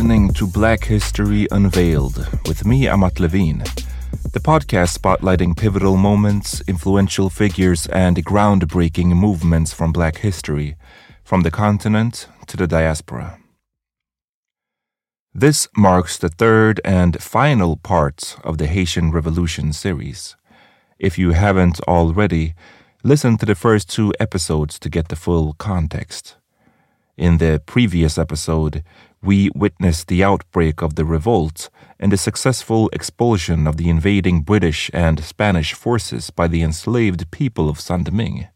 Listening to Black History Unveiled with me, Amat Levine, the podcast spotlighting pivotal moments, influential figures, and groundbreaking movements from Black history, from the continent to the diaspora. This marks the third and final part of the Haitian Revolution series. If you haven't already, listen to the first two episodes to get the full context. In the previous episode, we witnessed the outbreak of the revolt and the successful expulsion of the invading British and Spanish forces by the enslaved people of Saint Domingue.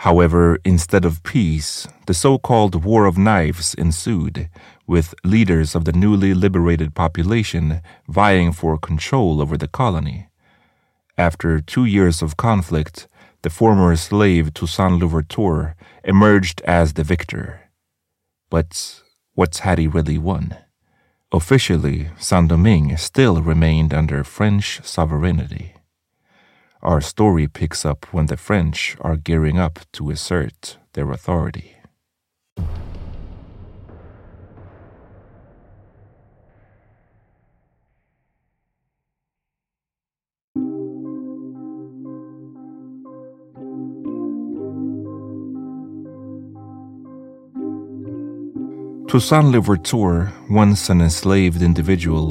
However, instead of peace, the so called War of Knives ensued, with leaders of the newly liberated population vying for control over the colony. After two years of conflict, the former slave Toussaint Louverture emerged as the victor. But what's had he really won? Officially, Saint Domingue still remained under French sovereignty. Our story picks up when the French are gearing up to assert their authority. Toussaint Louverture, once an enslaved individual,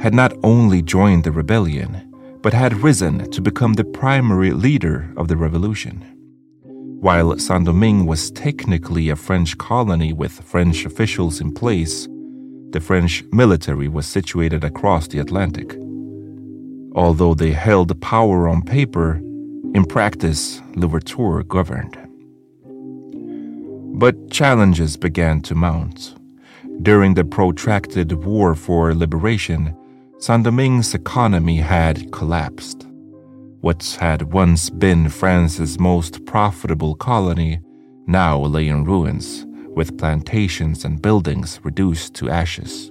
had not only joined the rebellion, but had risen to become the primary leader of the revolution. While Saint Domingue was technically a French colony with French officials in place, the French military was situated across the Atlantic. Although they held power on paper, in practice, Louverture governed. But challenges began to mount. During the protracted war for liberation, Saint Domingue's economy had collapsed. What had once been France's most profitable colony now lay in ruins, with plantations and buildings reduced to ashes.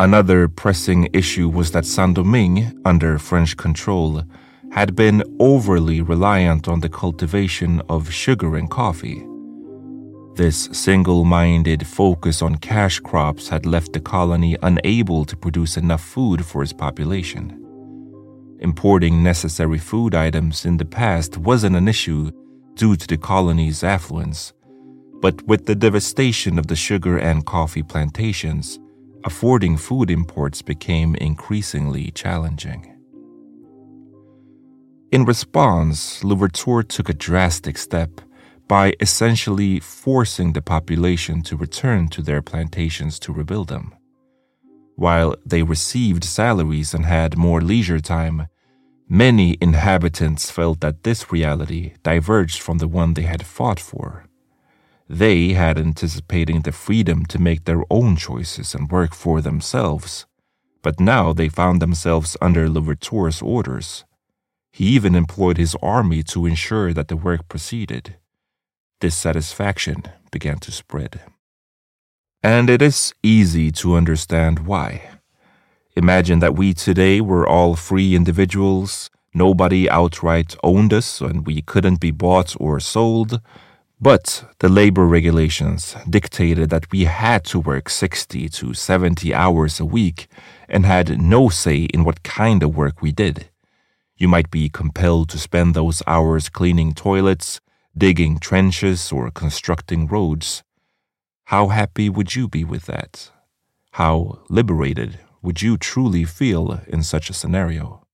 Another pressing issue was that Saint Domingue, under French control, had been overly reliant on the cultivation of sugar and coffee. This single minded focus on cash crops had left the colony unable to produce enough food for its population. Importing necessary food items in the past wasn't an issue due to the colony's affluence, but with the devastation of the sugar and coffee plantations, affording food imports became increasingly challenging. In response, Louverture took a drastic step by essentially forcing the population to return to their plantations to rebuild them. While they received salaries and had more leisure time, many inhabitants felt that this reality diverged from the one they had fought for. They had anticipating the freedom to make their own choices and work for themselves, but now they found themselves under Louverture's orders. He even employed his army to ensure that the work proceeded dissatisfaction began to spread. And it is easy to understand why. Imagine that we today were all free individuals, nobody outright owned us, and we couldn't be bought or sold. But the labor regulations dictated that we had to work 60 to 70 hours a week and had no say in what kind of work we did. You might be compelled to spend those hours cleaning toilets, digging trenches or constructing roads. How happy would you be with that? How liberated would you truly feel in such a scenario?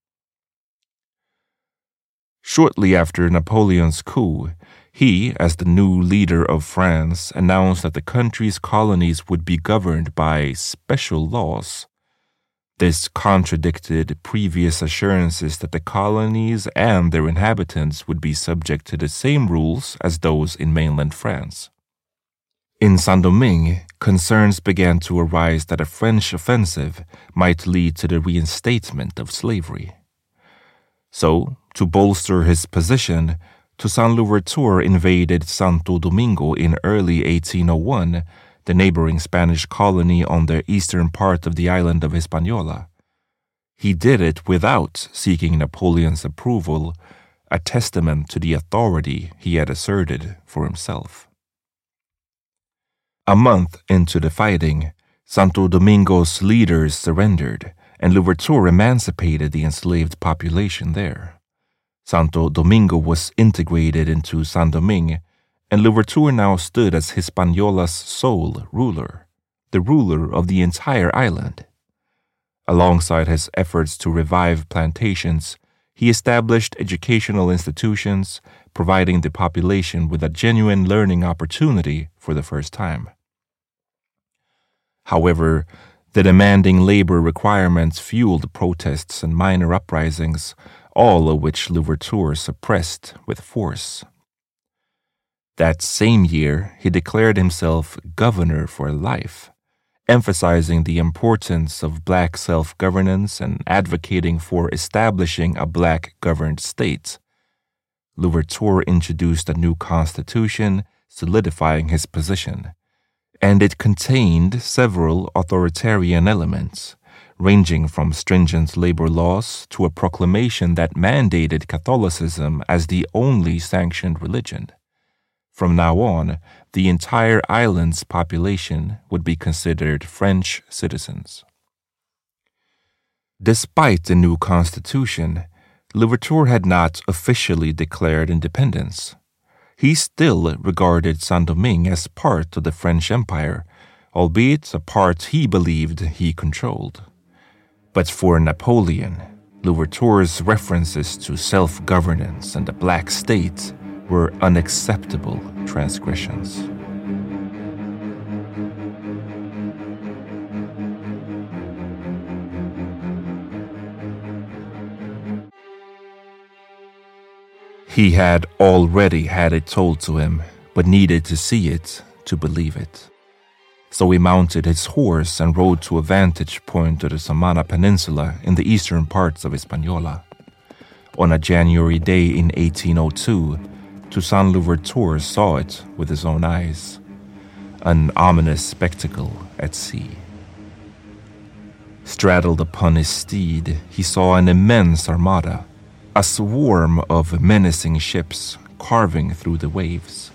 Shortly after Napoleon's coup, he, as the new leader of France, announced that the country's colonies would be governed by special laws this contradicted previous assurances that the colonies and their inhabitants would be subject to the same rules as those in mainland France. In Saint Domingue, concerns began to arise that a French offensive might lead to the reinstatement of slavery. So, to bolster his position, Toussaint Louverture invaded Santo Domingo in early 1801 the neighboring Spanish colony on the eastern part of the island of Hispaniola. He did it without seeking Napoleon's approval, a testament to the authority he had asserted for himself. A month into the fighting, Santo Domingo's leaders surrendered, and Louverture emancipated the enslaved population there. Santo Domingo was integrated into Saint Domingue and Louverture now stood as Hispaniola's sole ruler, the ruler of the entire island. Alongside his efforts to revive plantations, he established educational institutions, providing the population with a genuine learning opportunity for the first time. However, the demanding labor requirements fueled protests and minor uprisings, all of which Louverture suppressed with force. That same year, he declared himself governor for life, emphasizing the importance of black self governance and advocating for establishing a black governed state. Louverture introduced a new constitution, solidifying his position, and it contained several authoritarian elements, ranging from stringent labor laws to a proclamation that mandated Catholicism as the only sanctioned religion. From now on, the entire island's population would be considered French citizens. Despite the new constitution, Louverture had not officially declared independence. He still regarded Saint Domingue as part of the French Empire, albeit a part he believed he controlled. But for Napoleon, Louverture's references to self governance and the Black State were unacceptable transgressions. He had already had it told to him, but needed to see it to believe it. So he mounted his horse and rode to a vantage point of the Samana Peninsula in the eastern parts of Hispaniola. On a January day in 1802, Toussaint Louverture saw it with his own eyes an ominous spectacle at sea. Straddled upon his steed, he saw an immense armada, a swarm of menacing ships carving through the waves.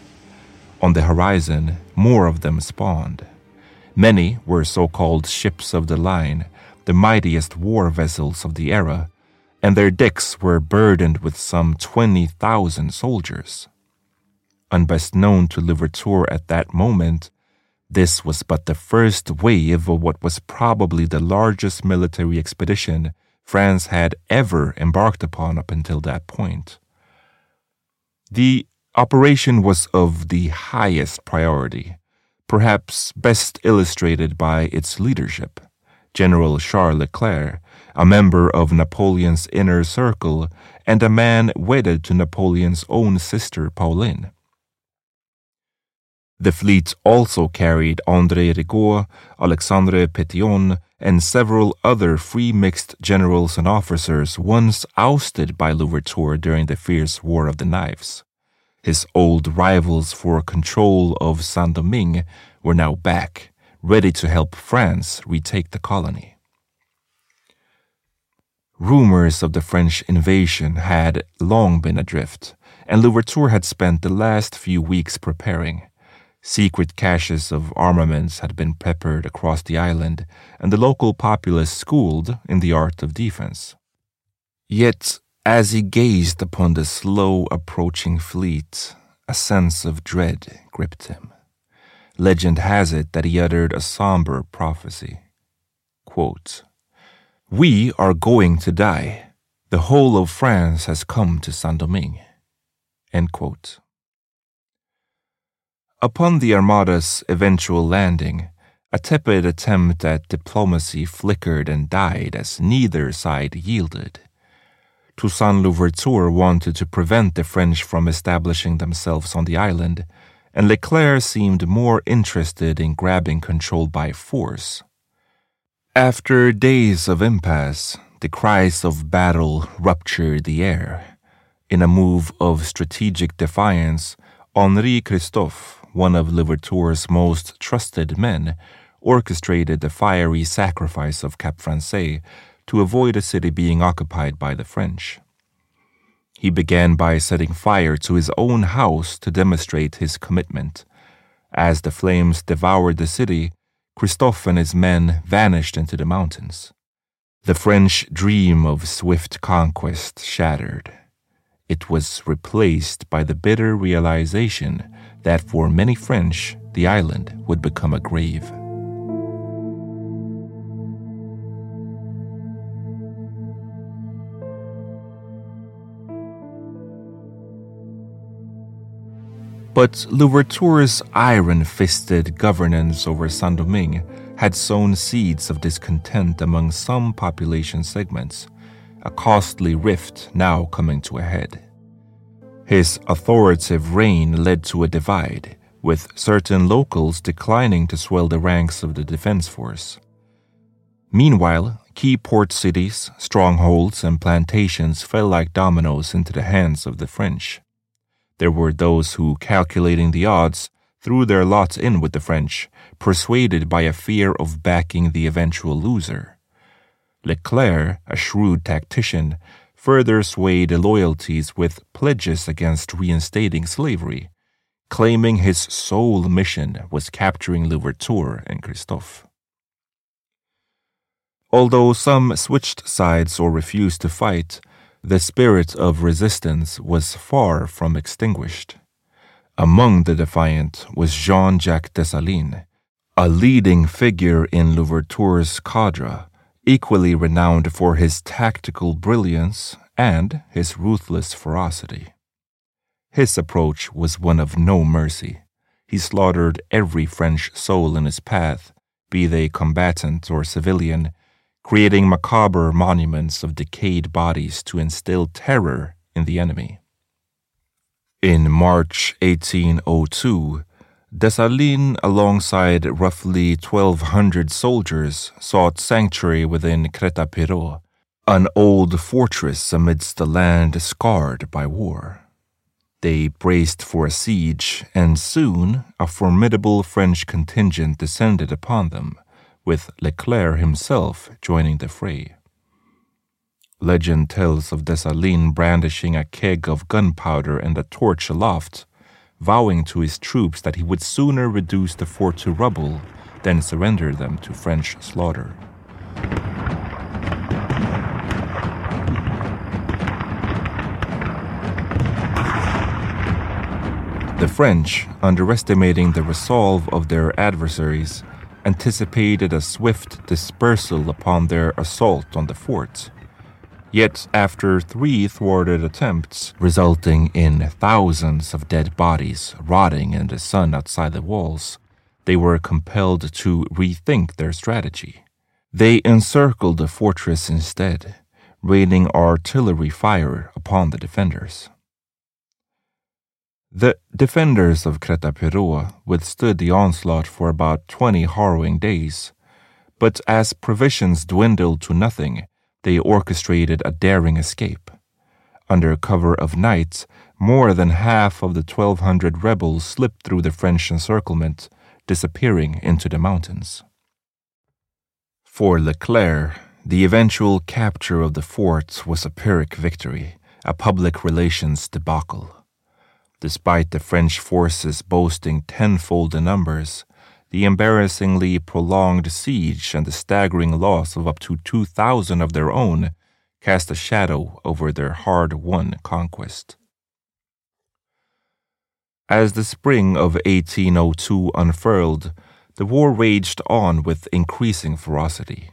On the horizon, more of them spawned. Many were so called ships of the line, the mightiest war vessels of the era, and their decks were burdened with some 20,000 soldiers. Unbest known to Louverture at that moment, this was but the first wave of what was probably the largest military expedition France had ever embarked upon up until that point. The operation was of the highest priority, perhaps best illustrated by its leadership. General Charles Leclerc, a member of Napoleon's inner circle and a man wedded to Napoleon's own sister Pauline. The fleet also carried André Rigaud, Alexandre Pétion, and several other free mixed generals and officers once ousted by Louverture during the fierce War of the Knives. His old rivals for control of Saint Domingue were now back, ready to help France retake the colony. Rumors of the French invasion had long been adrift, and Louverture had spent the last few weeks preparing. Secret caches of armaments had been peppered across the island, and the local populace schooled in the art of defense. Yet, as he gazed upon the slow approaching fleet, a sense of dread gripped him. Legend has it that he uttered a somber prophecy. Quote, we are going to die. The whole of France has come to Saint Domingue. Upon the Armada's eventual landing, a tepid attempt at diplomacy flickered and died as neither side yielded. Toussaint Louverture wanted to prevent the French from establishing themselves on the island, and Leclerc seemed more interested in grabbing control by force. After days of impasse, the cries of battle ruptured the air. In a move of strategic defiance, Henri Christophe one of Louverture's most trusted men, orchestrated the fiery sacrifice of Cap Francais to avoid the city being occupied by the French. He began by setting fire to his own house to demonstrate his commitment. As the flames devoured the city, Christophe and his men vanished into the mountains. The French dream of swift conquest shattered. It was replaced by the bitter realization that for many French, the island would become a grave. But Louverture's iron fisted governance over Saint Domingue had sown seeds of discontent among some population segments, a costly rift now coming to a head. His authoritative reign led to a divide, with certain locals declining to swell the ranks of the defense force. Meanwhile, key port cities, strongholds, and plantations fell like dominoes into the hands of the French. There were those who, calculating the odds, threw their lots in with the French, persuaded by a fear of backing the eventual loser. Leclerc, a shrewd tactician, further swayed loyalties with pledges against reinstating slavery, claiming his sole mission was capturing Louverture and Christophe. Although some switched sides or refused to fight, the spirit of resistance was far from extinguished. Among the defiant was Jean Jacques Dessalines, a leading figure in Louverture's cadre equally renowned for his tactical brilliance and his ruthless ferocity. His approach was one of no mercy. He slaughtered every French soul in his path, be they combatant or civilian, creating macabre monuments of decayed bodies to instill terror in the enemy. In March 1802, Dessalines, alongside roughly 1,200 soldiers, sought sanctuary within Crête-à-Pierrot, an old fortress amidst a land scarred by war. They braced for a siege, and soon a formidable French contingent descended upon them, with Leclerc himself joining the fray. Legend tells of Dessalines brandishing a keg of gunpowder and a torch aloft vowing to his troops that he would sooner reduce the fort to rubble than surrender them to French slaughter. The French, underestimating the resolve of their adversaries, anticipated a swift dispersal upon their assault on the fort. Yet, after three thwarted attempts, resulting in thousands of dead bodies rotting in the sun outside the walls, they were compelled to rethink their strategy. They encircled the fortress instead, raining artillery fire upon the defenders. The defenders of Crête-à-Pierrot withstood the onslaught for about 20 harrowing days, but as provisions dwindled to nothing, they orchestrated a daring escape. Under cover of night, more than half of the 1,200 rebels slipped through the French encirclement, disappearing into the mountains. For Leclerc, the eventual capture of the fort was a Pyrrhic victory, a public relations debacle. Despite the French forces boasting tenfold the numbers, the embarrassingly prolonged siege and the staggering loss of up to 2,000 of their own cast a shadow over their hard won conquest. As the spring of 1802 unfurled, the war raged on with increasing ferocity.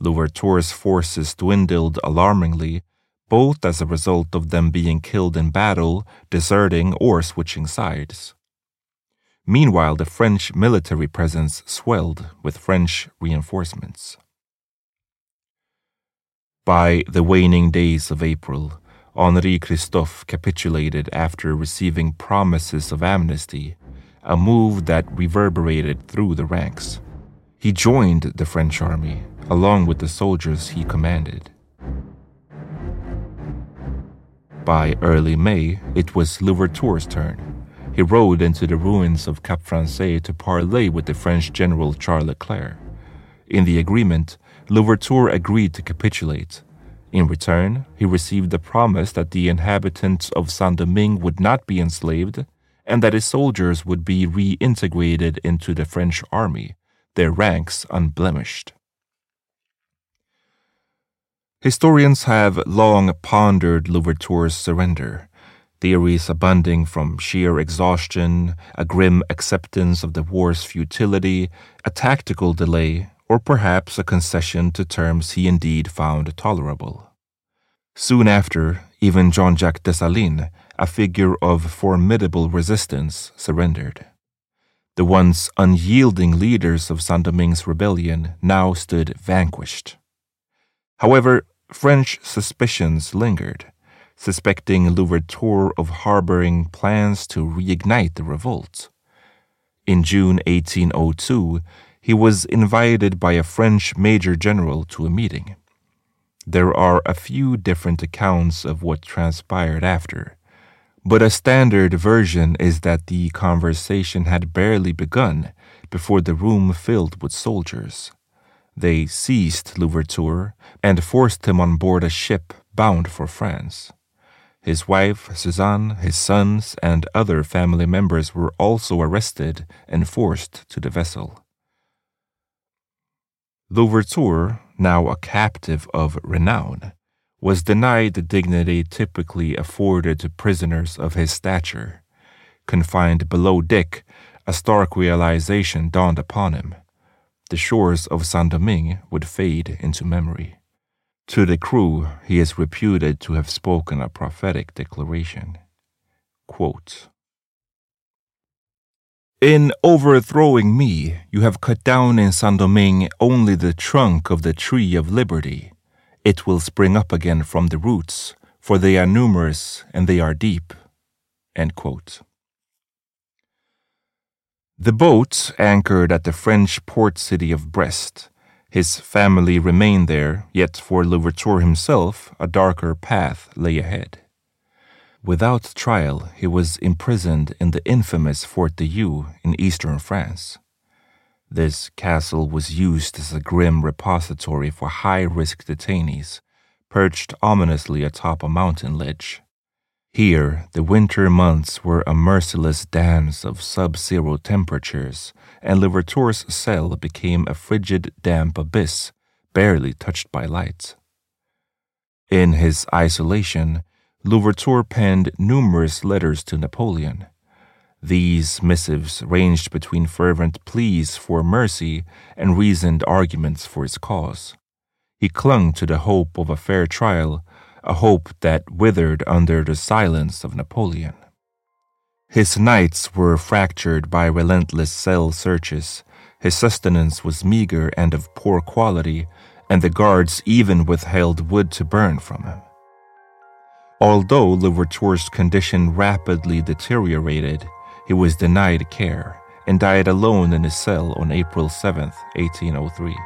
Louverture's forces dwindled alarmingly both as a result of them being killed in battle, deserting, or switching sides. Meanwhile, the French military presence swelled with French reinforcements. By the waning days of April, Henri Christophe capitulated after receiving promises of amnesty, a move that reverberated through the ranks. He joined the French army, along with the soldiers he commanded. By early May, it was Louverture's turn. He rode into the ruins of Cap Français to parley with the French general Charles Leclerc. In the agreement, Louverture agreed to capitulate. In return, he received the promise that the inhabitants of Saint Domingue would not be enslaved and that his soldiers would be reintegrated into the French army, their ranks unblemished. Historians have long pondered Louverture's surrender, theories abounding from sheer exhaustion, a grim acceptance of the war's futility, a tactical delay, or perhaps a concession to terms he indeed found tolerable. Soon after, even Jean Jacques Dessalines, a figure of formidable resistance, surrendered. The once unyielding leaders of Saint Domingue's rebellion now stood vanquished. However, French suspicions lingered, suspecting Louverture of harboring plans to reignite the revolt. In June 1802, he was invited by a French major general to a meeting. There are a few different accounts of what transpired after, but a standard version is that the conversation had barely begun before the room filled with soldiers. They seized Louverture and forced him on board a ship bound for France. His wife, Suzanne, his sons, and other family members were also arrested and forced to the vessel. Louverture, now a captive of renown, was denied the dignity typically afforded to prisoners of his stature. Confined below deck, a stark realization dawned upon him the shores of Saint Domingue would fade into memory. To the crew, he is reputed to have spoken a prophetic declaration. Quote, in overthrowing me, you have cut down in Saint Domingue only the trunk of the tree of liberty. It will spring up again from the roots, for they are numerous and they are deep. End quote. The boat anchored at the French port city of Brest. His family remained there, yet for Louverture himself, a darker path lay ahead. Without trial, he was imprisoned in the infamous Fort de Joux in eastern France. This castle was used as a grim repository for high risk detainees, perched ominously atop a mountain ledge. Here, the winter months were a merciless dance of sub zero temperatures, and Louverture's cell became a frigid, damp abyss, barely touched by light. In his isolation, Louverture penned numerous letters to Napoleon. These missives ranged between fervent pleas for mercy and reasoned arguments for his cause. He clung to the hope of a fair trial, a hope that withered under the silence of Napoleon. His nights were fractured by relentless cell searches. His sustenance was meager and of poor quality, and the guards even withheld wood to burn from him. Although Louverture's condition rapidly deteriorated, he was denied care and died alone in his cell on April 7, 1803.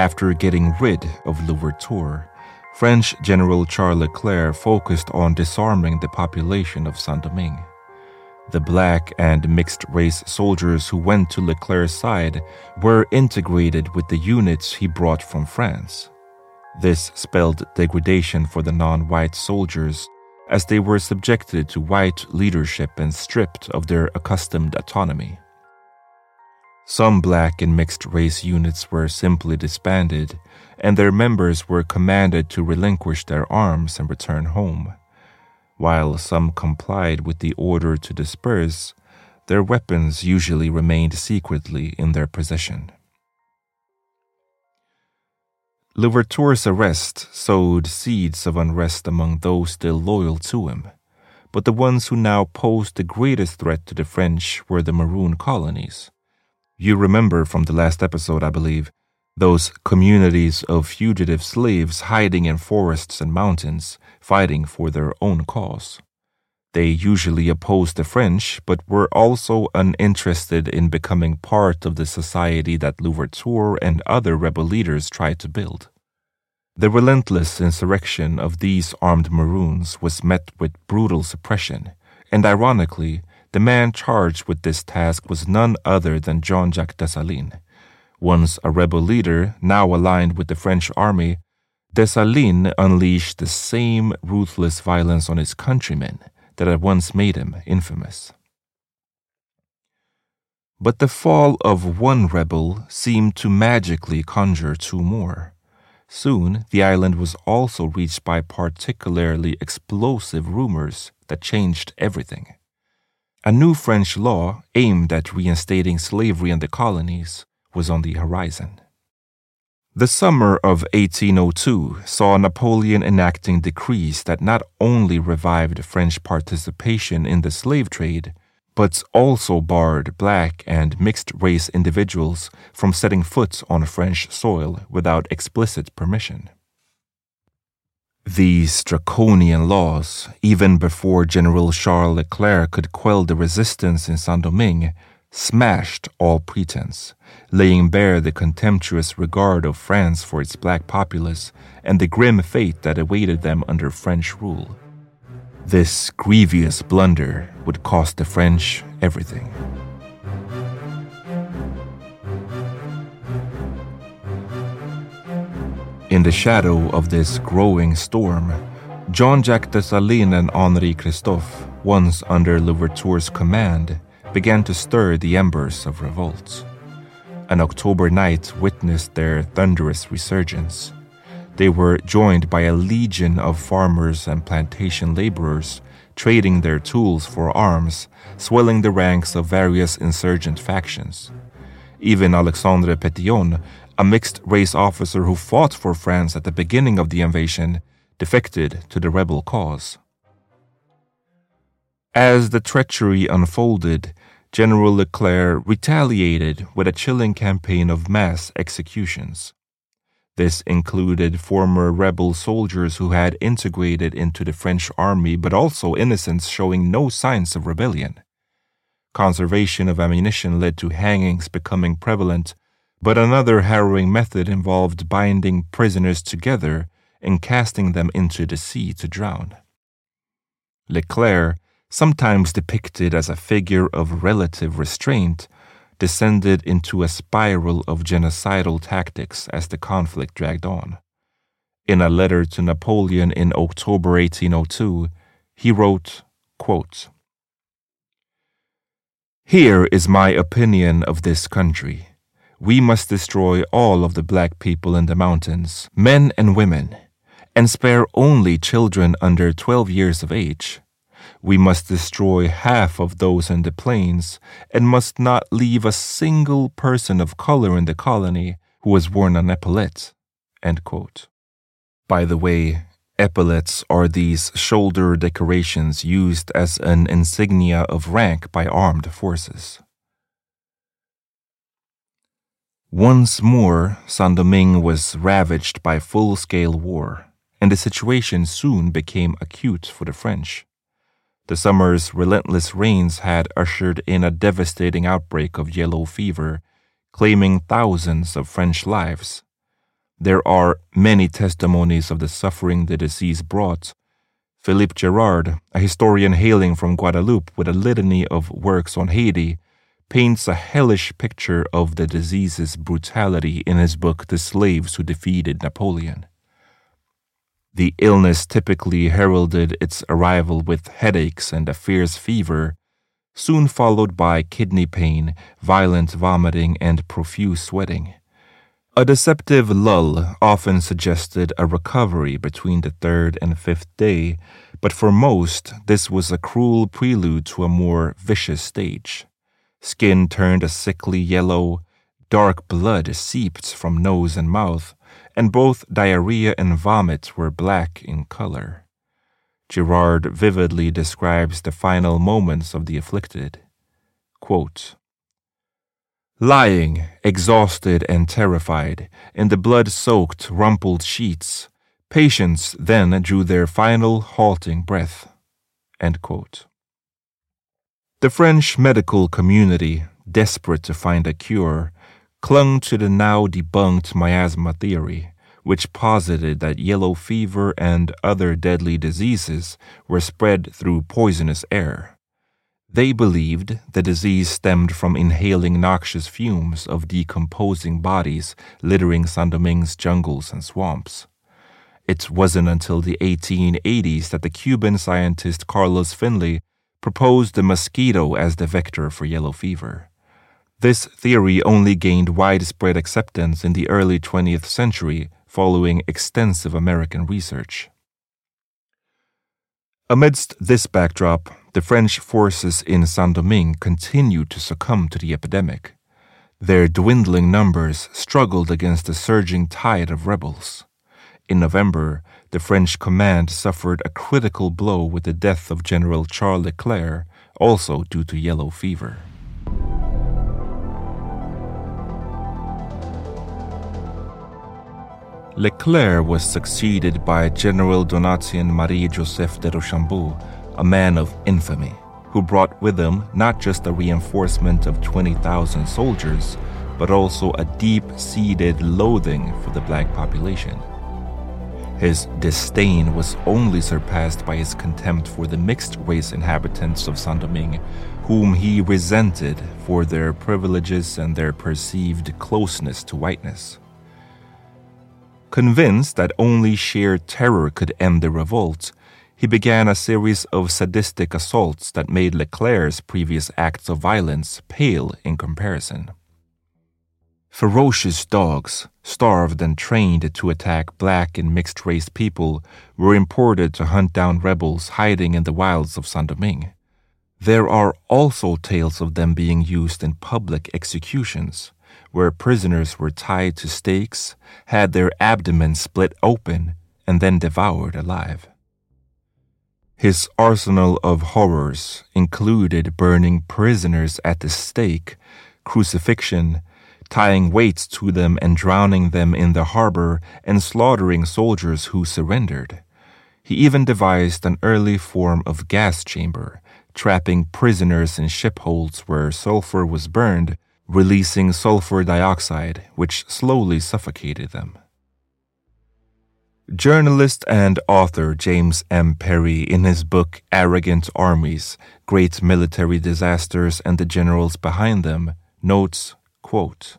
After getting rid of Louverture, French General Charles Leclerc focused on disarming the population of Saint Domingue. The black and mixed race soldiers who went to Leclerc's side were integrated with the units he brought from France. This spelled degradation for the non white soldiers, as they were subjected to white leadership and stripped of their accustomed autonomy. Some black and mixed race units were simply disbanded, and their members were commanded to relinquish their arms and return home. While some complied with the order to disperse, their weapons usually remained secretly in their possession. Louverture's arrest sowed seeds of unrest among those still loyal to him, but the ones who now posed the greatest threat to the French were the Maroon colonies. You remember from the last episode, I believe, those communities of fugitive slaves hiding in forests and mountains, fighting for their own cause. They usually opposed the French, but were also uninterested in becoming part of the society that Louverture and other rebel leaders tried to build. The relentless insurrection of these armed Maroons was met with brutal suppression, and ironically, the man charged with this task was none other than Jean Jacques Dessalines once a rebel leader, now aligned with the French army, Dessalines unleashed the same ruthless violence on his countrymen that had once made him infamous. But the fall of one rebel seemed to magically conjure two more. Soon, the island was also reached by particularly explosive rumors that changed everything. A new French law aimed at reinstating slavery in the colonies was on the horizon. The summer of 1802 saw Napoleon enacting decrees that not only revived French participation in the slave trade, but also barred black and mixed race individuals from setting foot on French soil without explicit permission. These draconian laws, even before General Charles Leclerc could quell the resistance in Saint Domingue, smashed all pretense, laying bare the contemptuous regard of France for its black populace and the grim fate that awaited them under French rule. This grievous blunder would cost the French everything. In the shadow of this growing storm, Jean Jacques Dessalines and Henri Christophe, once under Louverture's command, began to stir the embers of revolt. An October night witnessed their thunderous resurgence. They were joined by a legion of farmers and plantation laborers trading their tools for arms, swelling the ranks of various insurgent factions. Even Alexandre Pétion, a mixed race officer who fought for France at the beginning of the invasion, defected to the rebel cause. As the treachery unfolded, General Leclerc retaliated with a chilling campaign of mass executions. This included former rebel soldiers who had integrated into the French army, but also innocents showing no signs of rebellion. Conservation of ammunition led to hangings becoming prevalent, but another harrowing method involved binding prisoners together and casting them into the sea to drown. Leclerc sometimes depicted as a figure of relative restraint, descended into a spiral of genocidal tactics as the conflict dragged on. In a letter to Napoleon in October 1802, he wrote, quote, Here is my opinion of this country. We must destroy all of the black people in the mountains, men and women, and spare only children under 12 years of age. We must destroy half of those in the plains, and must not leave a single person of color in the colony who has worn an epaulette. By the way, epaulets are these shoulder decorations used as an insignia of rank by armed forces. Once more, Saint Domingue was ravaged by full scale war, and the situation soon became acute for the French. The summer's relentless rains had ushered in a devastating outbreak of yellow fever, claiming thousands of French lives. There are many testimonies of the suffering the disease brought. Philippe Girard, a historian hailing from Guadeloupe with a litany of works on Haiti, paints a hellish picture of the disease's brutality in his book The Slaves Who Defeated Napoleon. The illness typically heralded its arrival with headaches and a fierce fever, soon followed by kidney pain, violent vomiting, and profuse sweating. A deceptive lull often suggested a recovery between the third and fifth day, but for most, this was a cruel prelude to a more vicious stage. Skin turned a sickly yellow, dark blood seeped from nose and mouth, and both diarrhea and vomit were black in color. Girard vividly describes the final moments of the afflicted. Quote, Lying, exhausted and terrified, in the blood soaked, rumpled sheets, patients then drew their final halting breath. The French medical community, desperate to find a cure, clung to the now debunked miasma theory, which posited that yellow fever and other deadly diseases were spread through poisonous air. They believed the disease stemmed from inhaling noxious fumes of decomposing bodies littering Saint Domingue's jungles and swamps. It wasn't until the 1880s that the Cuban scientist Carlos Finlay proposed the mosquito as the vector for yellow fever. This theory only gained widespread acceptance in the early 20th century following extensive American research. Amidst this backdrop, the French forces in Saint Domingue continued to succumb to the epidemic. Their dwindling numbers struggled against the surging tide of rebels. In November, the French command suffered a critical blow with the death of General Charles Leclerc, also due to yellow fever. Leclerc was succeeded by General Donatien Marie Joseph de Rochambeau, a man of infamy, who brought with him not just a reinforcement of 20,000 soldiers, but also a deep seated loathing for the black population. His disdain was only surpassed by his contempt for the mixed race inhabitants of Saint Domingue, whom he resented for their privileges and their perceived closeness to whiteness. Convinced that only sheer terror could end the revolt, he began a series of sadistic assaults that made Leclerc's previous acts of violence pale in comparison. Ferocious dogs, starved and trained to attack black and mixed race people, were imported to hunt down rebels hiding in the wilds of Saint Domingue. There are also tales of them being used in public executions, where prisoners were tied to stakes, had their abdomens split open, and then devoured alive. His arsenal of horrors included burning prisoners at the stake, crucifixion, tying weights to them and drowning them in the harbor, and slaughtering soldiers who surrendered. He even devised an early form of gas chamber, trapping prisoners in ship holds where sulfur was burned, releasing sulfur dioxide, which slowly suffocated them. Journalist and author James M. Perry, in his book Arrogant Armies Great Military Disasters and the Generals Behind Them, notes quote,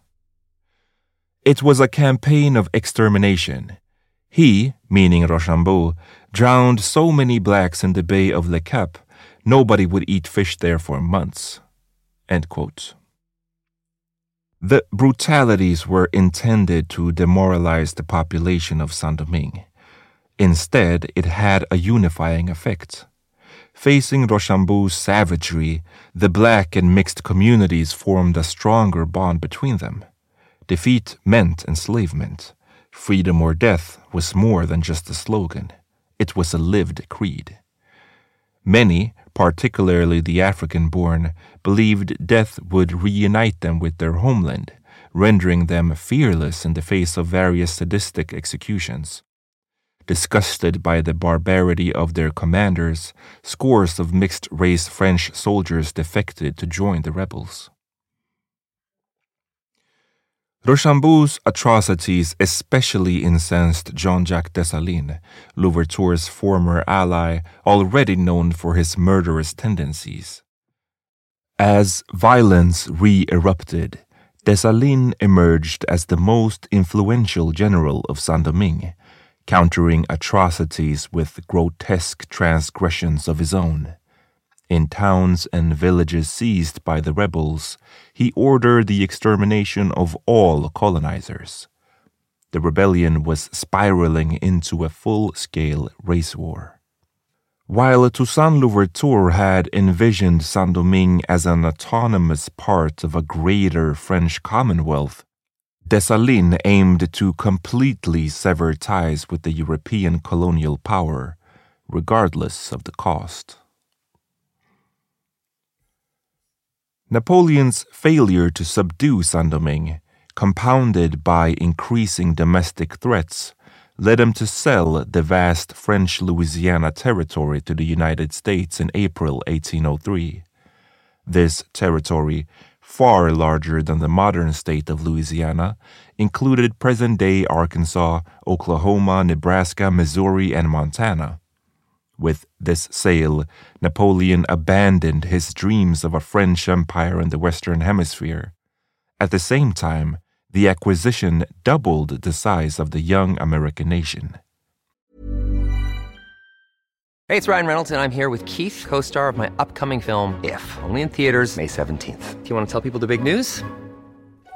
It was a campaign of extermination. He, meaning Rochambeau, drowned so many blacks in the Bay of Le Cap, nobody would eat fish there for months. The brutalities were intended to demoralize the population of Saint Domingue. Instead, it had a unifying effect. Facing Rochambeau's savagery, the black and mixed communities formed a stronger bond between them. Defeat meant enslavement. Freedom or death was more than just a slogan, it was a lived creed. Many, particularly the African born, believed death would reunite them with their homeland, rendering them fearless in the face of various sadistic executions. Disgusted by the barbarity of their commanders, scores of mixed race French soldiers defected to join the rebels. Rochambeau's atrocities especially incensed Jean Jacques Dessalines, Louverture's former ally, already known for his murderous tendencies. As violence re erupted, Dessalines emerged as the most influential general of Saint Domingue, countering atrocities with grotesque transgressions of his own. In towns and villages seized by the rebels, he ordered the extermination of all colonizers. The rebellion was spiraling into a full scale race war. While Toussaint Louverture had envisioned Saint Domingue as an autonomous part of a greater French commonwealth, Dessalines aimed to completely sever ties with the European colonial power, regardless of the cost. Napoleon's failure to subdue Saint Domingue, compounded by increasing domestic threats, led him to sell the vast French Louisiana territory to the United States in April 1803. This territory, far larger than the modern state of Louisiana, included present day Arkansas, Oklahoma, Nebraska, Missouri, and Montana. With this sale, Napoleon abandoned his dreams of a French empire in the Western Hemisphere. At the same time, the acquisition doubled the size of the young American nation. Hey, it's Ryan Reynolds, and I'm here with Keith, co star of my upcoming film, If, only in theaters, May 17th. Do you want to tell people the big news?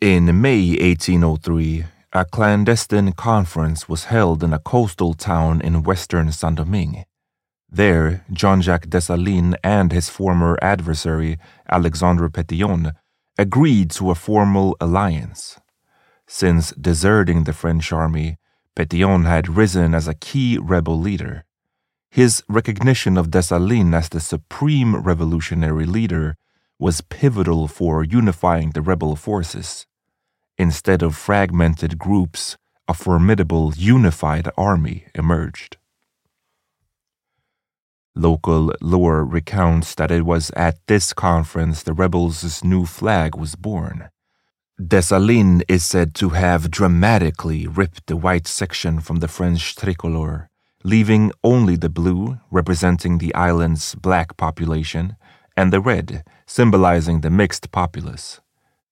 In May 1803, a clandestine conference was held in a coastal town in western Saint Domingue. There, Jean Jacques Dessalines and his former adversary, Alexandre Pétion, agreed to a formal alliance. Since deserting the French army, Pétion had risen as a key rebel leader. His recognition of Dessalines as the supreme revolutionary leader was pivotal for unifying the rebel forces. Instead of fragmented groups, a formidable unified army emerged. Local lore recounts that it was at this conference the rebels' new flag was born. Dessalines is said to have dramatically ripped the white section from the French tricolor, leaving only the blue, representing the island's black population, and the red, symbolizing the mixed populace.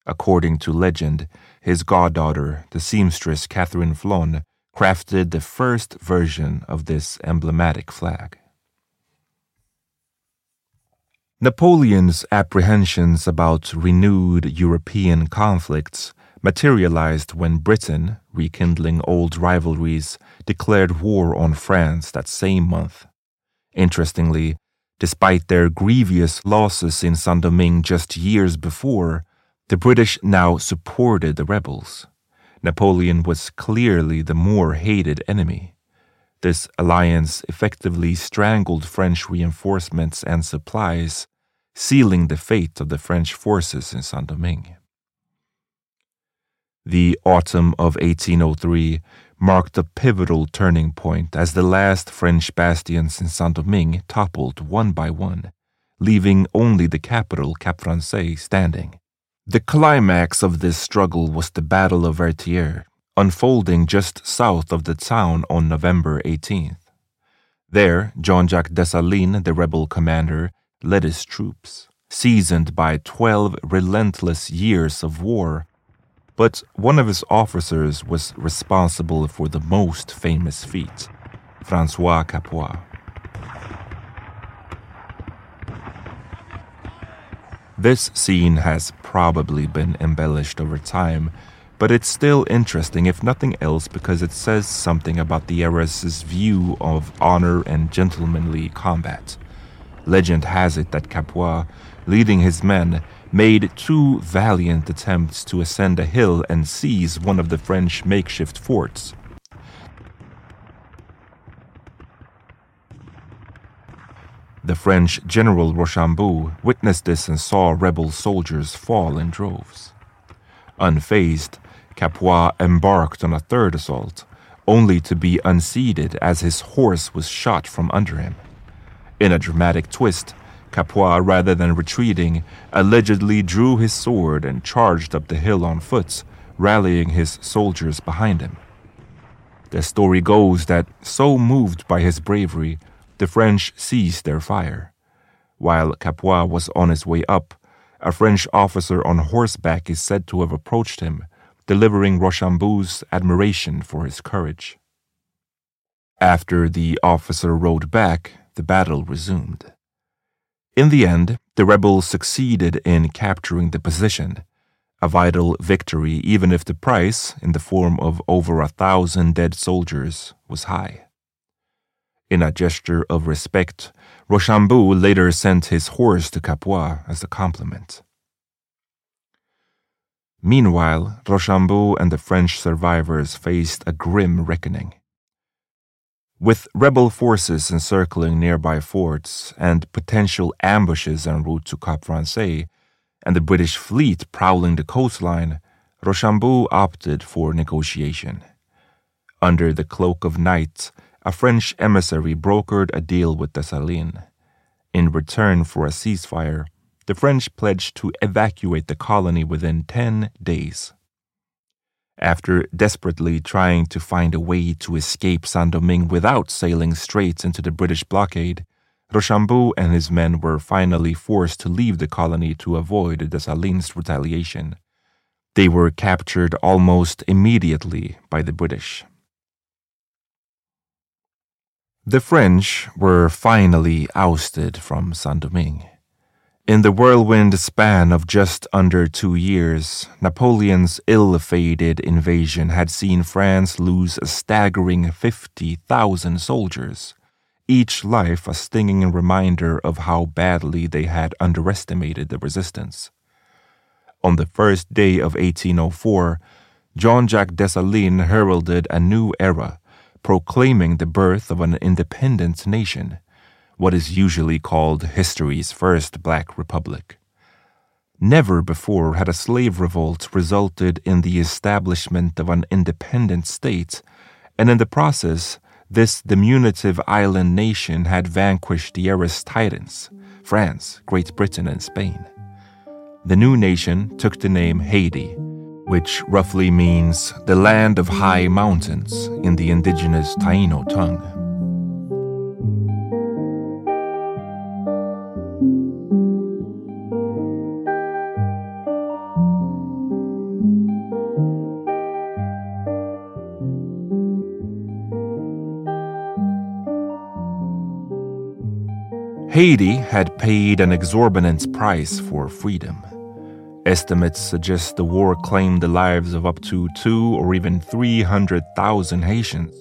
According to legend, his goddaughter, the seamstress Catherine Flon, crafted the first version of this emblematic flag. Napoleon's apprehensions about renewed European conflicts materialized when Britain, rekindling old rivalries, declared war on France that same month. Interestingly, despite their grievous losses in Saint Domingue just years before, the British now supported the rebels. Napoleon was clearly the more hated enemy. This alliance effectively strangled French reinforcements and supplies, sealing the fate of the French forces in Saint Domingue. The autumn of 1803 marked a pivotal turning point as the last French bastions in Saint Domingue toppled one by one, leaving only the capital, Cap Francais, standing. The climax of this struggle was the Battle of Vertières, unfolding just south of the town on November 18th. There, Jean Jacques Dessalines, the rebel commander, led his troops, seasoned by 12 relentless years of war. But one of his officers was responsible for the most famous feat Francois Capois. This scene has probably been embellished over time but it's still interesting, if nothing else, because it says something about the era's view of honor and gentlemanly combat. Legend has it that Capois, leading his men, made two valiant attempts to ascend a hill and seize one of the French makeshift forts. French General Rochambeau witnessed this and saw rebel soldiers fall in droves. Unfazed, Capois embarked on a third assault, only to be unseated as his horse was shot from under him. In a dramatic twist, Capois, rather than retreating, allegedly drew his sword and charged up the hill on foot, rallying his soldiers behind him. The story goes that, so moved by his bravery, the French ceased their fire. While Capois was on his way up, a French officer on horseback is said to have approached him delivering Rochambeau's admiration for his courage. After the officer rode back, the battle resumed. In the end, the rebels succeeded in capturing the position, a vital victory even if the price, in the form of over a thousand dead soldiers, was high. In a gesture of respect, Rochambeau later sent his horse to Capois as a compliment. Meanwhile, Rochambeau and the French survivors faced a grim reckoning. With rebel forces encircling nearby forts and potential ambushes en route to Cap Francais, and the British fleet prowling the coastline, Rochambeau opted for negotiation. Under the cloak of night, a French emissary brokered a deal with Dessalines. In return for a ceasefire, the French pledged to evacuate the colony within 10 days. After desperately trying to find a way to escape Saint Domingue without sailing straight into the British blockade, Rochambeau and his men were finally forced to leave the colony to avoid Dessalines' retaliation. They were captured almost immediately by the British. The French were finally ousted from Saint Domingue. In the whirlwind span of just under two years, Napoleon's ill fated invasion had seen France lose a staggering 50,000 soldiers, each life a stinging reminder of how badly they had underestimated the resistance. On the first day of 1804, Jean Jacques Dessalines heralded a new era, proclaiming the birth of an independent nation what is usually called history's first black republic. Never before had a slave revolt resulted in the establishment of an independent state, and in the process, this diminutive island nation had vanquished the era's titans France, Great Britain, and Spain. The new nation took the name Haiti, which roughly means the land of high mountains in the indigenous Taino tongue. Haiti had paid an exorbitant price for freedom. Estimates suggest the war claimed the lives of up to two or even 300,000 Haitians,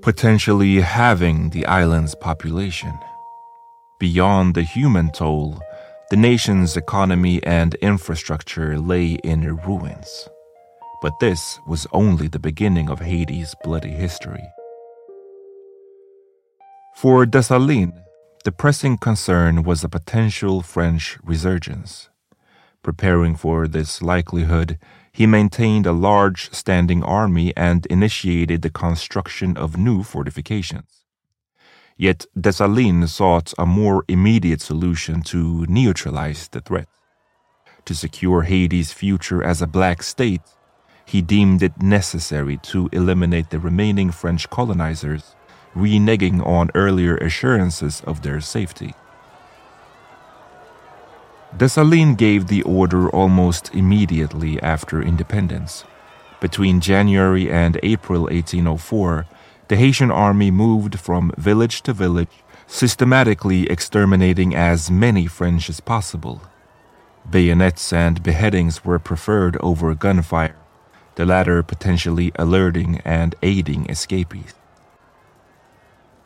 potentially halving the island's population. Beyond the human toll, the nation's economy and infrastructure lay in ruins. But this was only the beginning of Haiti's bloody history. For Dessalines, the pressing concern was a potential French resurgence. Preparing for this likelihood, he maintained a large standing army and initiated the construction of new fortifications. Yet Dessalines sought a more immediate solution to neutralize the threat. To secure Haiti's future as a black state, he deemed it necessary to eliminate the remaining French colonizers, reneging on earlier assurances of their safety. Dessalines gave the order almost immediately after independence. Between January and April 1804, the Haitian army moved from village to village, systematically exterminating as many French as possible. Bayonets and beheadings were preferred over gunfire, the latter potentially alerting and aiding escapees.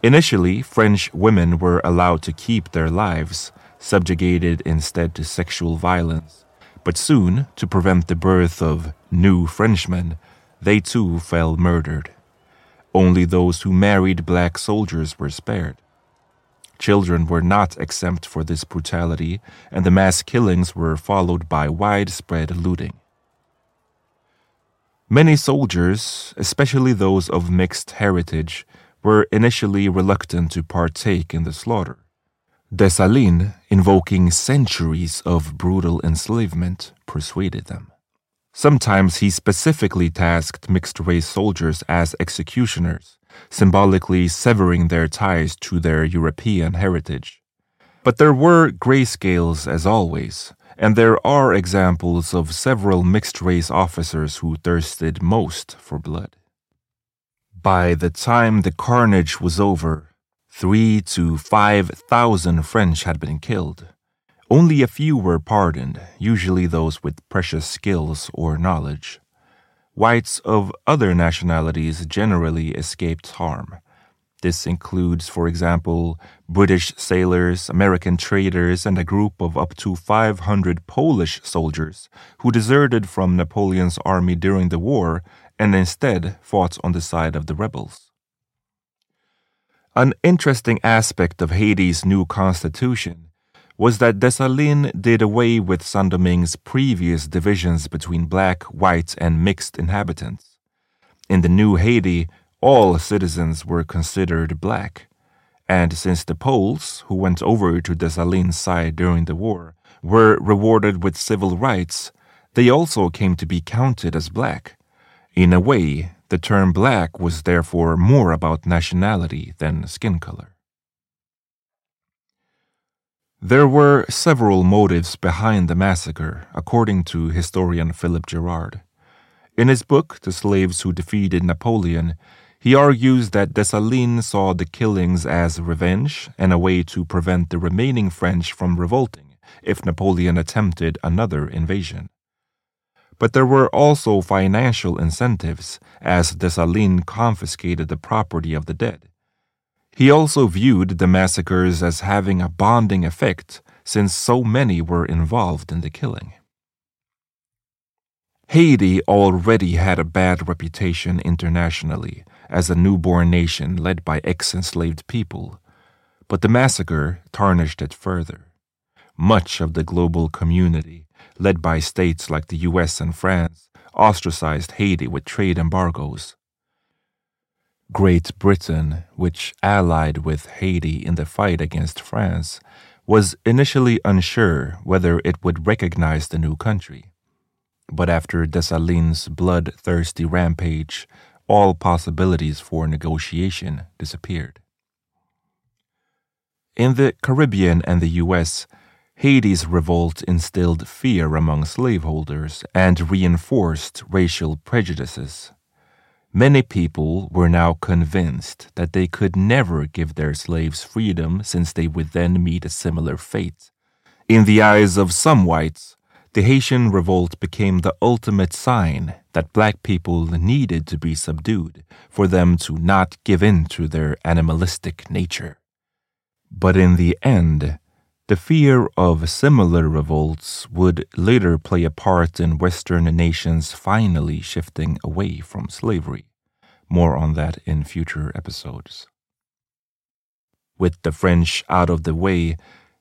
Initially, French women were allowed to keep their lives, subjugated instead to sexual violence. But soon, to prevent the birth of new Frenchmen, they too fell murdered. Only those who married black soldiers were spared. Children were not exempt for this brutality, and the mass killings were followed by widespread looting. Many soldiers, especially those of mixed heritage, were initially reluctant to partake in the slaughter. Dessalines, invoking centuries of brutal enslavement, persuaded them. Sometimes he specifically tasked mixed race soldiers as executioners, symbolically severing their ties to their European heritage. But there were grayscales as always, and there are examples of several mixed race officers who thirsted most for blood. By the time the carnage was over, Three to five thousand French had been killed. Only a few were pardoned, usually those with precious skills or knowledge. Whites of other nationalities generally escaped harm. This includes, for example, British sailors, American traders, and a group of up to 500 Polish soldiers who deserted from Napoleon's army during the war and instead fought on the side of the rebels. An interesting aspect of Haiti's new constitution was that Dessalines did away with Saint-Domingue's previous divisions between black, white, and mixed inhabitants. In the new Haiti, all citizens were considered black, and since the Poles, who went over to Dessalines' side during the war, were rewarded with civil rights, they also came to be counted as black. In a way, the term black was therefore more about nationality than skin color. There were several motives behind the massacre, according to historian Philip Girard. In his book, The Slaves Who Defeated Napoleon, he argues that Dessalines saw the killings as revenge and a way to prevent the remaining French from revolting if Napoleon attempted another invasion. But there were also financial incentives, as Dessalines confiscated the property of the dead. He also viewed the massacres as having a bonding effect, since so many were involved in the killing. Haiti already had a bad reputation internationally as a newborn nation led by ex enslaved people, but the massacre tarnished it further. Much of the global community led by states like the US and France, ostracized Haiti with trade embargoes. Great Britain, which allied with Haiti in the fight against France, was initially unsure whether it would recognize the new country. But after Dessalines' bloodthirsty rampage, all possibilities for negotiation disappeared. In the Caribbean and the U.S., Haiti's revolt instilled fear among slaveholders and reinforced racial prejudices. Many people were now convinced that they could never give their slaves freedom since they would then meet a similar fate. In the eyes of some whites, the Haitian revolt became the ultimate sign that black people needed to be subdued for them to not give in to their animalistic nature. But in the end, the fear of similar revolts would later play a part in Western nations finally shifting away from slavery. More on that in future episodes. With the French out of the way,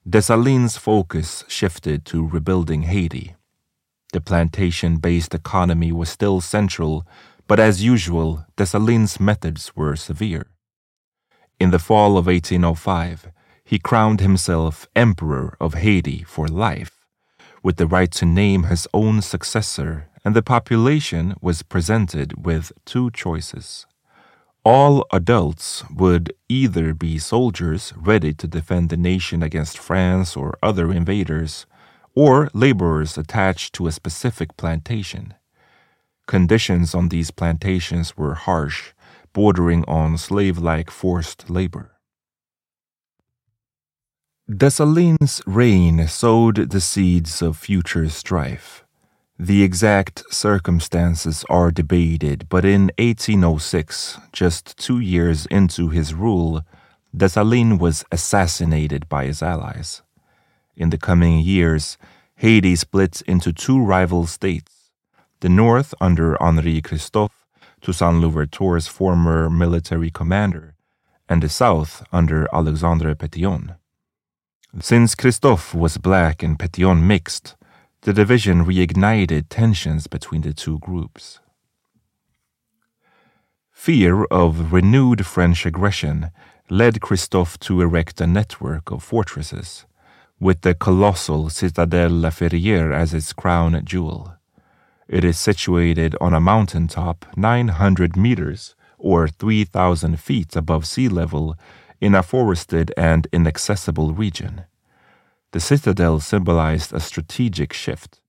Dessalines' focus shifted to rebuilding Haiti. The plantation based economy was still central, but as usual, Dessalines' methods were severe. In the fall of 1805, he crowned himself Emperor of Haiti for life, with the right to name his own successor, and the population was presented with two choices. All adults would either be soldiers ready to defend the nation against France or other invaders, or laborers attached to a specific plantation. Conditions on these plantations were harsh, bordering on slave like forced labor. Dessalines' reign sowed the seeds of future strife. The exact circumstances are debated, but in 1806, just two years into his rule, Dessalines was assassinated by his allies. In the coming years, Haiti split into two rival states the north under Henri Christophe, Toussaint Louverture's former military commander, and the south under Alexandre Pétion. Since Christophe was black and Pétion mixed, the division reignited tensions between the two groups. Fear of renewed French aggression led Christophe to erect a network of fortresses, with the colossal Citadelle La Ferrière as its crown jewel. It is situated on a mountain top 900 meters or 3,000 feet above sea level in a forested and inaccessible region. The citadel symbolized a strategic shift.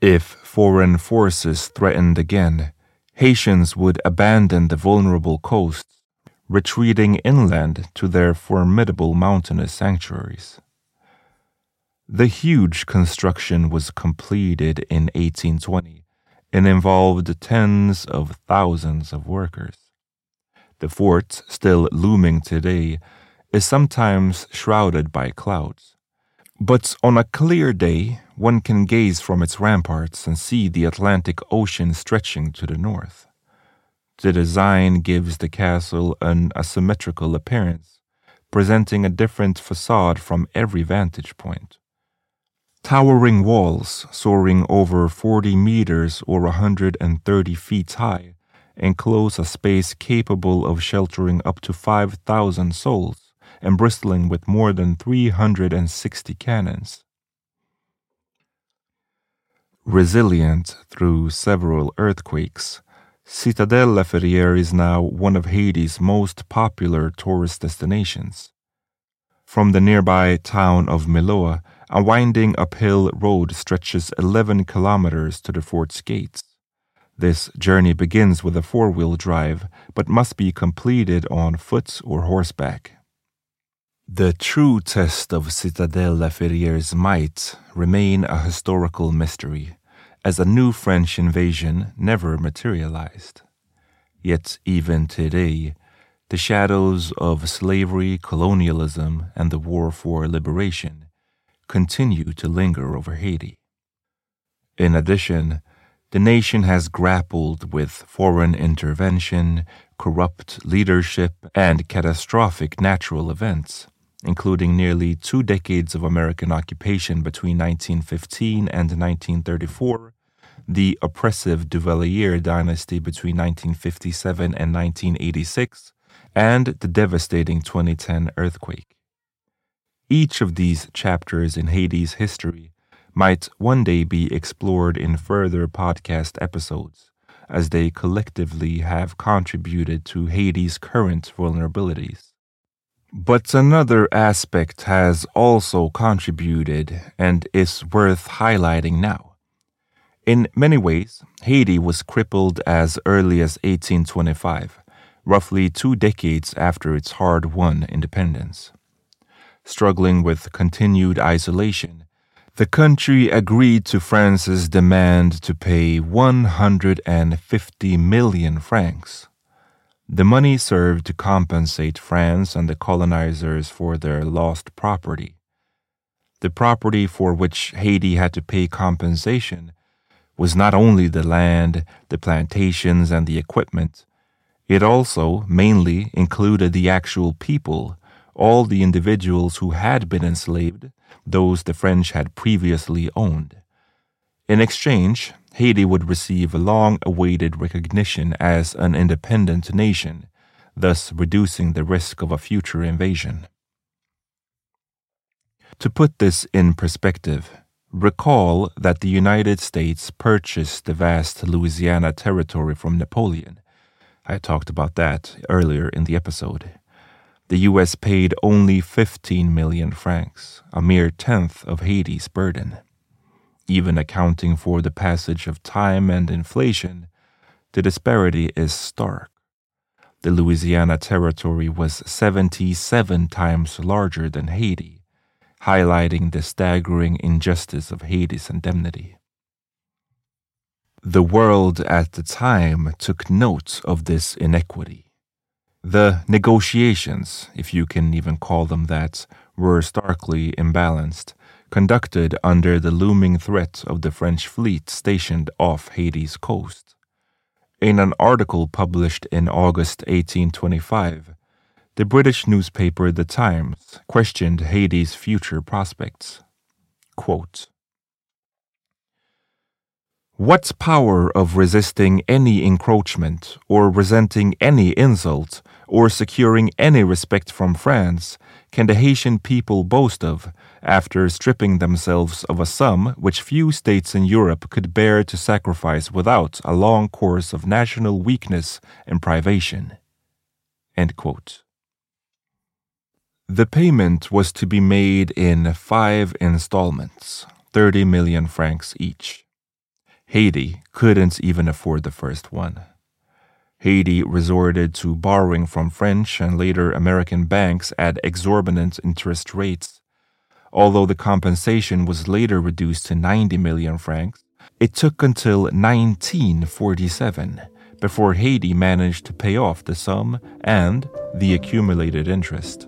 If foreign forces threatened again, Haitians would abandon the vulnerable coasts, retreating inland to their formidable mountainous sanctuaries. The huge construction was completed in 1820 and involved tens of thousands of workers. The fort, still looming today, is sometimes shrouded by clouds. But on a clear day, one can gaze from its ramparts and see the Atlantic Ocean stretching to the north. The design gives the castle an asymmetrical appearance, presenting a different facade from every vantage point. Towering walls soaring over 40 meters or 130 feet high enclose a space capable of sheltering up to 5,000 souls and bristling with more than 360 cannons. Resilient through several earthquakes, Citadelle La Ferrière is now one of Haiti's most popular tourist destinations. From the nearby town of Milot, a winding uphill road stretches 11 kilometers to the fort's gates. This journey begins with a four wheel drive, but must be completed on foot or horseback. The true test of Citadelle La Ferrière's might remain a historical mystery, as a new French invasion never materialized. Yet, even today, the shadows of slavery, colonialism, and the war for liberation continue to linger over Haiti. In addition, the nation has grappled with foreign intervention, corrupt leadership, and catastrophic natural events, including nearly two decades of American occupation between 1915 and 1934, the oppressive Duvalier dynasty between 1957 and 1986, and the devastating 2010 earthquake. Each of these chapters in Haiti's history might one day be explored in further podcast episodes, as they collectively have contributed to Haiti's current vulnerabilities. But another aspect has also contributed and is worth highlighting now. In many ways, Haiti was crippled as early as 1825, roughly two decades after its hard won independence. Struggling with continued isolation, the country agreed to France's demand to pay 150 million francs. The money served to compensate France and the colonizers for their lost property. The property for which Haiti had to pay compensation was not only the land, the plantations, and the equipment, it also mainly included the actual people, all the individuals who had been enslaved, those the French had previously owned. In exchange, Haiti would receive long awaited recognition as an independent nation, thus reducing the risk of a future invasion. To put this in perspective, recall that the United States purchased the vast Louisiana territory from Napoleon. I talked about that earlier in the episode. The US paid only 15 million francs, a mere tenth of Haiti's burden. Even accounting for the passage of time and inflation, the disparity is stark. The Louisiana Territory was 77 times larger than Haiti, highlighting the staggering injustice of Haiti's indemnity. The world at the time took note of this inequity. The negotiations, if you can even call them that, were starkly imbalanced, conducted under the looming threat of the French fleet stationed off Haiti's coast. In an article published in August 1825, the British newspaper The Times questioned Haiti's future prospects. Quote, what power of resisting any encroachment, or resenting any insult, or securing any respect from France can the Haitian people boast of after stripping themselves of a sum which few states in Europe could bear to sacrifice without a long course of national weakness and privation? The payment was to be made in five installments, 30 million francs each. Haiti couldn't even afford the first one. Haiti resorted to borrowing from French and later American banks at exorbitant interest rates. Although the compensation was later reduced to 90 million francs, it took until 1947 before Haiti managed to pay off the sum and the accumulated interest.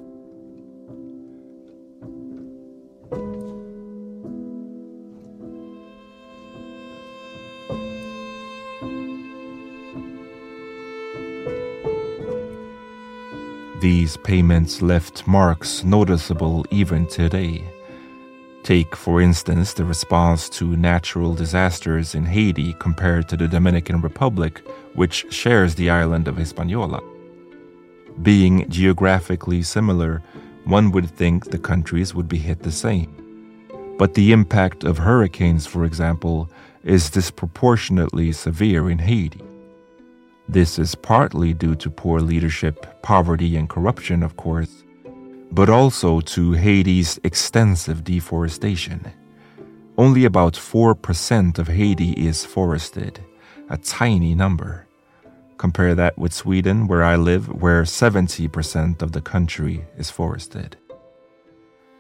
These payments left marks noticeable even today. Take, for instance, the response to natural disasters in Haiti compared to the Dominican Republic, which shares the island of Hispaniola. Being geographically similar, one would think the countries would be hit the same. But the impact of hurricanes, for example, is disproportionately severe in Haiti. This is partly due to poor leadership, poverty, and corruption, of course, but also to Haiti's extensive deforestation. Only about 4% of Haiti is forested, a tiny number. Compare that with Sweden, where I live, where 70% of the country is forested.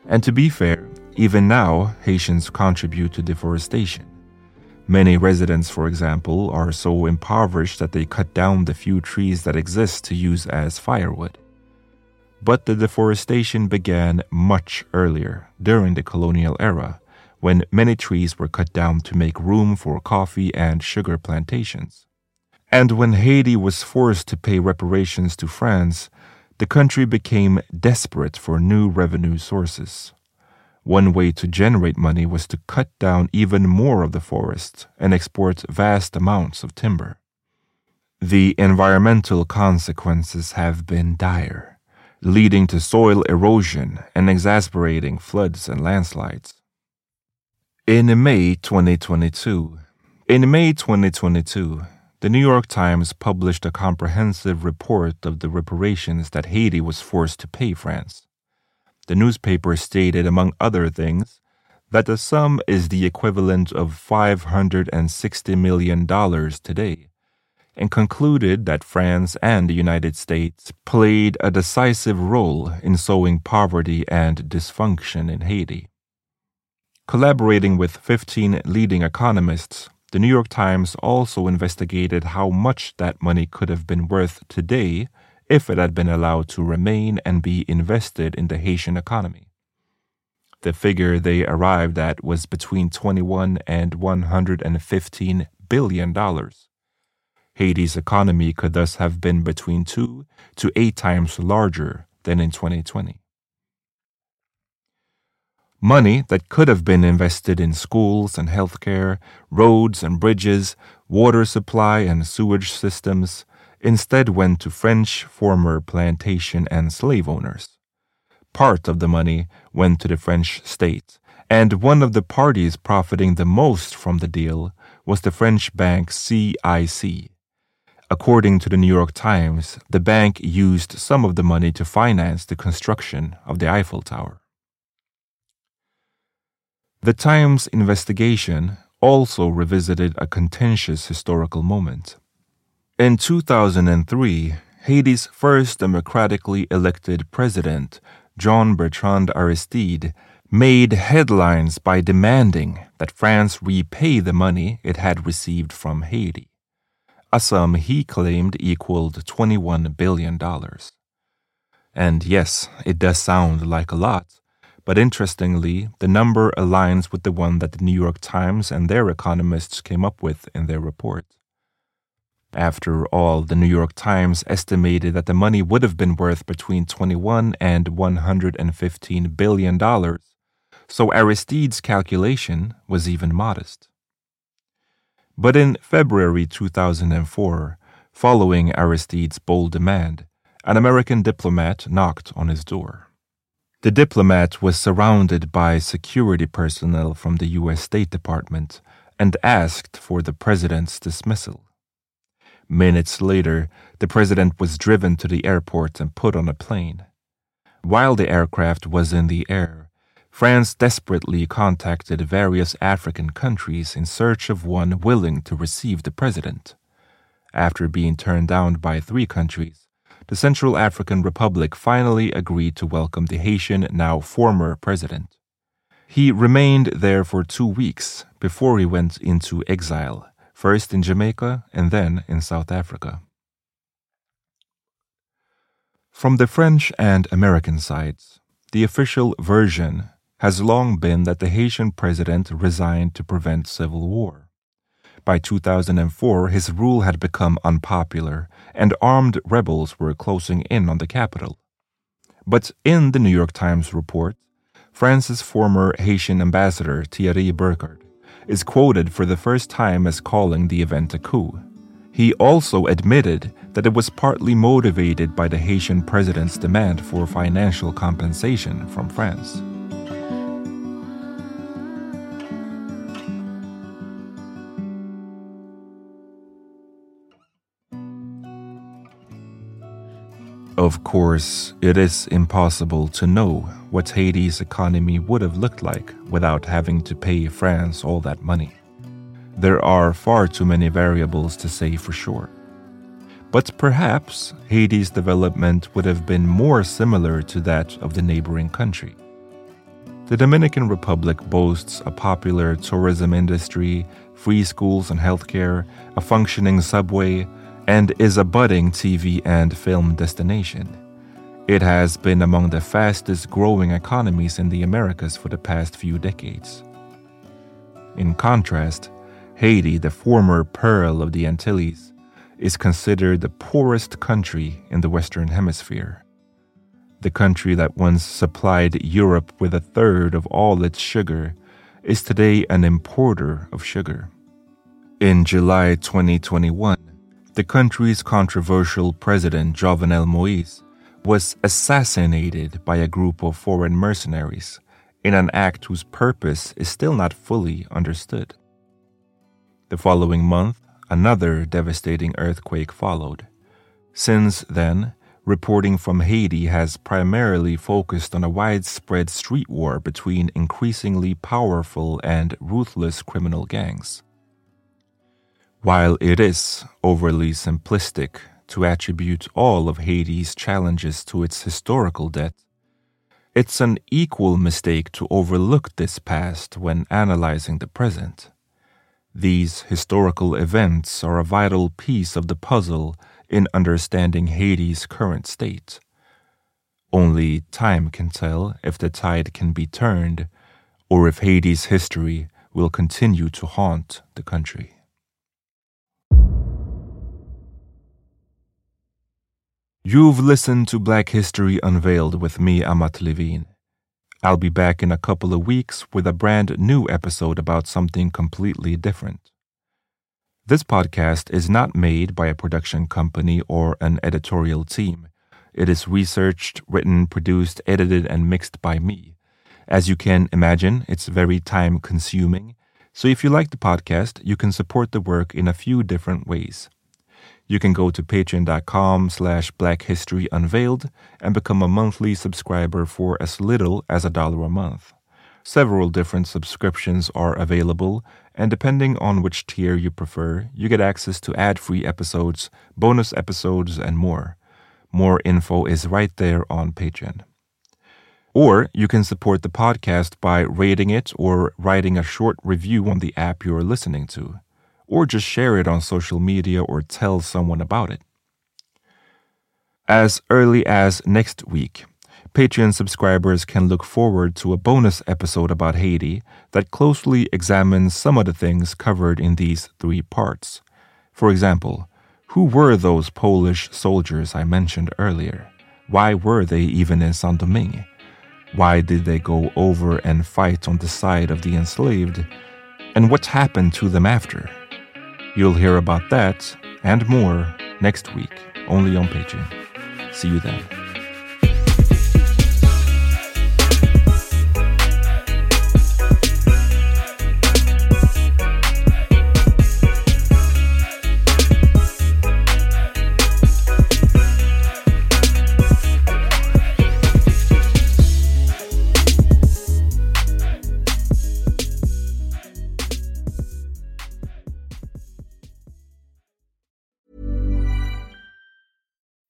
And to be fair, even now, Haitians contribute to deforestation. Many residents, for example, are so impoverished that they cut down the few trees that exist to use as firewood. But the deforestation began much earlier, during the colonial era, when many trees were cut down to make room for coffee and sugar plantations. And when Haiti was forced to pay reparations to France, the country became desperate for new revenue sources. One way to generate money was to cut down even more of the forest and export vast amounts of timber. The environmental consequences have been dire, leading to soil erosion and exasperating floods and landslides. In May 2022, in May 2022, the New York Times published a comprehensive report of the reparations that Haiti was forced to pay France. The newspaper stated, among other things, that the sum is the equivalent of $560 million today, and concluded that France and the United States played a decisive role in sowing poverty and dysfunction in Haiti. Collaborating with 15 leading economists, the New York Times also investigated how much that money could have been worth today if it had been allowed to remain and be invested in the Haitian economy. The figure they arrived at was between 21 and 115 billion dollars. Haiti's economy could thus have been between 2 to 8 times larger than in 2020. Money that could have been invested in schools and healthcare, roads and bridges, water supply and sewage systems, instead went to French former plantation and slave owners. Part of the money went to the French state, and one of the parties profiting the most from the deal was the French bank CIC. According to the New York Times, the bank used some of the money to finance the construction of the Eiffel Tower. The Times investigation also revisited a contentious historical moment. In 2003, Haiti's first democratically elected president, Jean Bertrand Aristide, made headlines by demanding that France repay the money it had received from Haiti, a sum he claimed equaled $21 billion. And yes, it does sound like a lot, but interestingly, the number aligns with the one that the New York Times and their economists came up with in their report. After all, the New York Times estimated that the money would have been worth between 21 and 115 billion dollars, so Aristide's calculation was even modest. But in February 2004, following Aristide's bold demand, an American diplomat knocked on his door. The diplomat was surrounded by security personnel from the U.S. State Department and asked for the president's dismissal. Minutes later, the president was driven to the airport and put on a plane. While the aircraft was in the air, France desperately contacted various African countries in search of one willing to receive the president. After being turned down by three countries, the Central African Republic finally agreed to welcome the Haitian, now former president. He remained there for two weeks before he went into exile first in Jamaica and then in South Africa. From the French and American sides, the official version has long been that the Haitian president resigned to prevent civil war. By 2004, his rule had become unpopular, and armed rebels were closing in on the capital. But in the New York Times report, France's former Haitian ambassador, Thierry Burkard, is quoted for the first time as calling the event a coup. He also admitted that it was partly motivated by the Haitian president's demand for financial compensation from France. Of course, it is impossible to know what Haiti's economy would have looked like without having to pay France all that money. There are far too many variables to say for sure. But perhaps Haiti's development would have been more similar to that of the neighboring country. The Dominican Republic boasts a popular tourism industry, free schools and healthcare, a functioning subway, and is a budding TV and film destination. It has been among the fastest growing economies in the Americas for the past few decades. In contrast, Haiti, the former pearl of the Antilles, is considered the poorest country in the Western Hemisphere. The country that once supplied Europe with a third of all its sugar is today an importer of sugar. In July 2021, the country's controversial president Jovenel Moise was assassinated by a group of foreign mercenaries in an act whose purpose is still not fully understood. The following month, another devastating earthquake followed. Since then, reporting from Haiti has primarily focused on a widespread street war between increasingly powerful and ruthless criminal gangs. While it is overly simplistic to attribute all of Haiti's challenges to its historical debt, it's an equal mistake to overlook this past when analyzing the present. These historical events are a vital piece of the puzzle in understanding Haiti's current state. Only time can tell if the tide can be turned or if Haiti's history will continue to haunt the country. You've listened to Black History Unveiled with me, Amat Levin. I'll be back in a couple of weeks with a brand new episode about something completely different. This podcast is not made by a production company or an editorial team. It is researched, written, produced, edited, and mixed by me. As you can imagine, it's very time consuming. So if you like the podcast, you can support the work in a few different ways. You can go to patreon.com slash black history unveiled and become a monthly subscriber for as little as a dollar a month. Several different subscriptions are available, and depending on which tier you prefer, you get access to ad free episodes, bonus episodes, and more. More info is right there on Patreon. Or you can support the podcast by rating it or writing a short review on the app you're listening to or just share it on social media or tell someone about it. As early as next week, Patreon subscribers can look forward to a bonus episode about Haiti that closely examines some of the things covered in these three parts. For example, who were those Polish soldiers I mentioned earlier? Why were they even in Saint Domingue? Why did they go over and fight on the side of the enslaved? And what happened to them after? You'll hear about that and more next week, only on Patreon. See you then.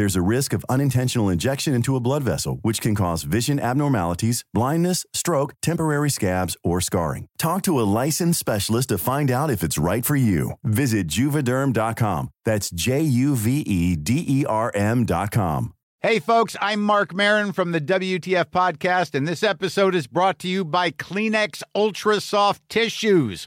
There's a risk of unintentional injection into a blood vessel, which can cause vision abnormalities, blindness, stroke, temporary scabs, or scarring. Talk to a licensed specialist to find out if it's right for you. Visit juvederm.com. That's J U V E D E R M.com. Hey, folks, I'm Marc Maron from the WTF Podcast, and this episode is brought to you by Kleenex Ultra Soft Tissues